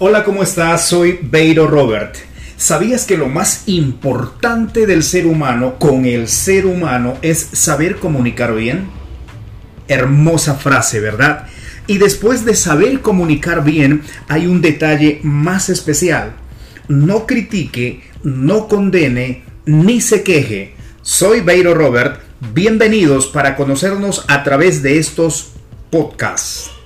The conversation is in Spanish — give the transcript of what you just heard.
Hola, ¿cómo estás? Soy Beiro Robert. ¿Sabías que lo más importante del ser humano con el ser humano es saber comunicar bien? Hermosa frase, ¿verdad? Y después de saber comunicar bien, hay un detalle más especial. No critique, no condene, ni se queje. Soy Beiro Robert. Bienvenidos para conocernos a través de estos podcasts.